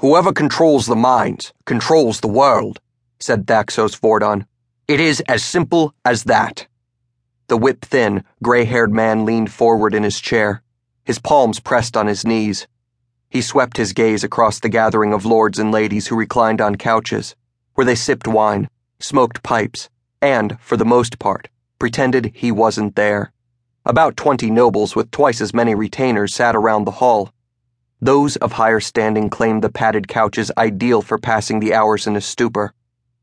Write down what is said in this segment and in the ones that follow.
Whoever controls the minds controls the world, said Thaxos Vordon. It is as simple as that. The whip thin, gray haired man leaned forward in his chair, his palms pressed on his knees. He swept his gaze across the gathering of lords and ladies who reclined on couches, where they sipped wine, smoked pipes, and, for the most part, pretended he wasn't there. About twenty nobles with twice as many retainers sat around the hall. Those of higher standing claimed the padded couches ideal for passing the hours in a stupor,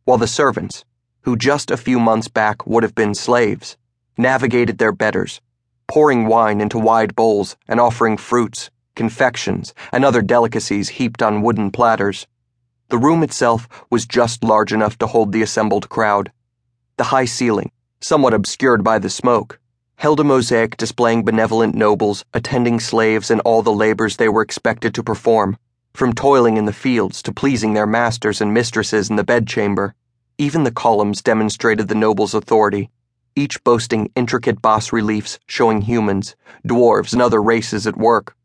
while the servants, who just a few months back would have been slaves, navigated their betters, pouring wine into wide bowls and offering fruits, confections, and other delicacies heaped on wooden platters. The room itself was just large enough to hold the assembled crowd. The high ceiling, somewhat obscured by the smoke, held a mosaic displaying benevolent nobles attending slaves and all the labors they were expected to perform, from toiling in the fields to pleasing their masters and mistresses in the bedchamber. Even the columns demonstrated the nobles' authority each boasting intricate bas reliefs showing humans, dwarves, and other races at work.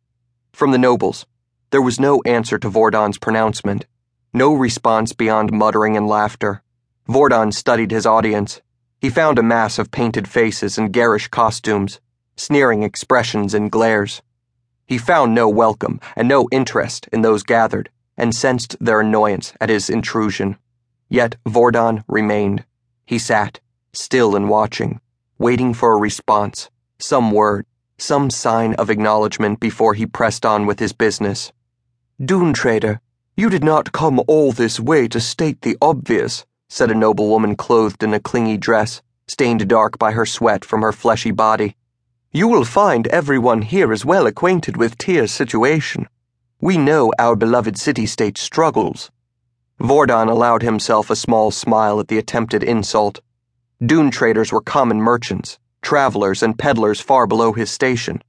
From the nobles, there was no answer to Vordon's pronouncement, no response beyond muttering and laughter. Vordon studied his audience. He found a mass of painted faces and garish costumes, sneering expressions and glares. He found no welcome and no interest in those gathered, and sensed their annoyance at his intrusion. Yet Vordon remained. He sat, still and watching, waiting for a response, some word, some sign of acknowledgement before he pressed on with his business. Dune trader, you did not come all this way to state the obvious, said a noblewoman clothed in a clingy dress, stained dark by her sweat from her fleshy body. You will find everyone here is well acquainted with Tyr's situation. We know our beloved city state struggles. Vordon allowed himself a small smile at the attempted insult. Dune traders were common merchants, travelers, and peddlers far below his station.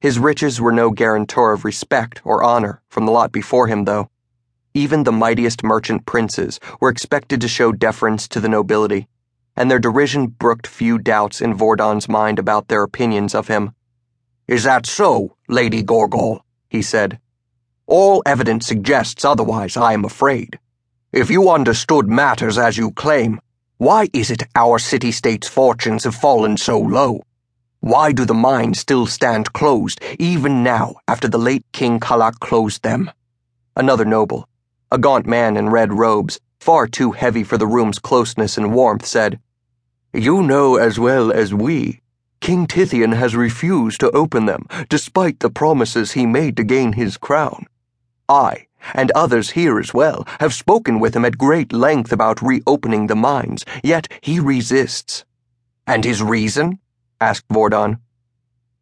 His riches were no guarantor of respect or honor from the lot before him, though. Even the mightiest merchant princes were expected to show deference to the nobility, and their derision brooked few doubts in Vordon's mind about their opinions of him. Is that so, Lady Gorgol? he said. All evidence suggests otherwise, I am afraid. If you understood matters as you claim, why is it our city state's fortunes have fallen so low? Why do the mines still stand closed, even now, after the late King Kalak closed them? Another noble, a gaunt man in red robes, far too heavy for the room's closeness and warmth, said, You know as well as we. King Tithian has refused to open them, despite the promises he made to gain his crown. I, and others here as well, have spoken with him at great length about reopening the mines, yet he resists. And his reason? asked Vordon.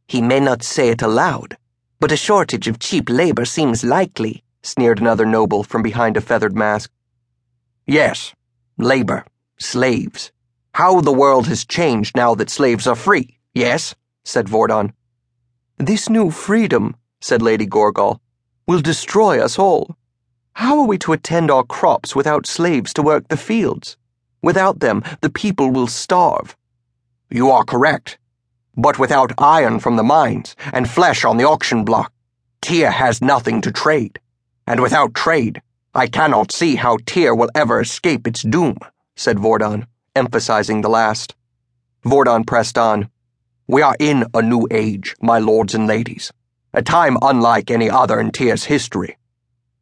He may not say it aloud, but a shortage of cheap labor seems likely, sneered another noble from behind a feathered mask. Yes, labor, slaves. How the world has changed now that slaves are free, yes? said Vordon. This new freedom, said Lady Gorgol, will destroy us all. How are we to attend our crops without slaves to work the fields? Without them, the people will starve. You are correct. But without iron from the mines and flesh on the auction block, Tyr has nothing to trade. And without trade, I cannot see how Tyr will ever escape its doom, said Vordon, emphasizing the last. Vordon pressed on. We are in a new age, my lords and ladies a time unlike any other in Tyr's history.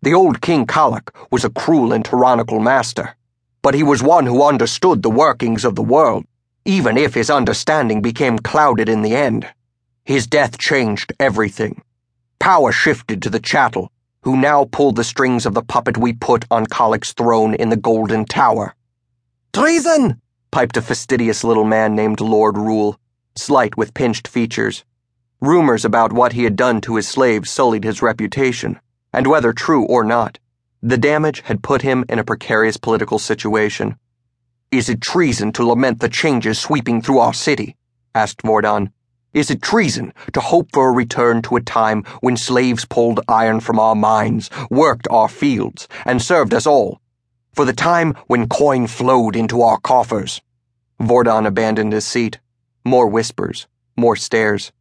The old King Kalak was a cruel and tyrannical master, but he was one who understood the workings of the world, even if his understanding became clouded in the end. His death changed everything. Power shifted to the chattel, who now pulled the strings of the puppet we put on Kalak's throne in the Golden Tower. Treason! piped a fastidious little man named Lord Rule, slight with pinched features. Rumors about what he had done to his slaves sullied his reputation, and whether true or not, the damage had put him in a precarious political situation. Is it treason to lament the changes sweeping through our city? asked Vordon. Is it treason to hope for a return to a time when slaves pulled iron from our mines, worked our fields, and served us all? For the time when coin flowed into our coffers? Vordon abandoned his seat. More whispers, more stares.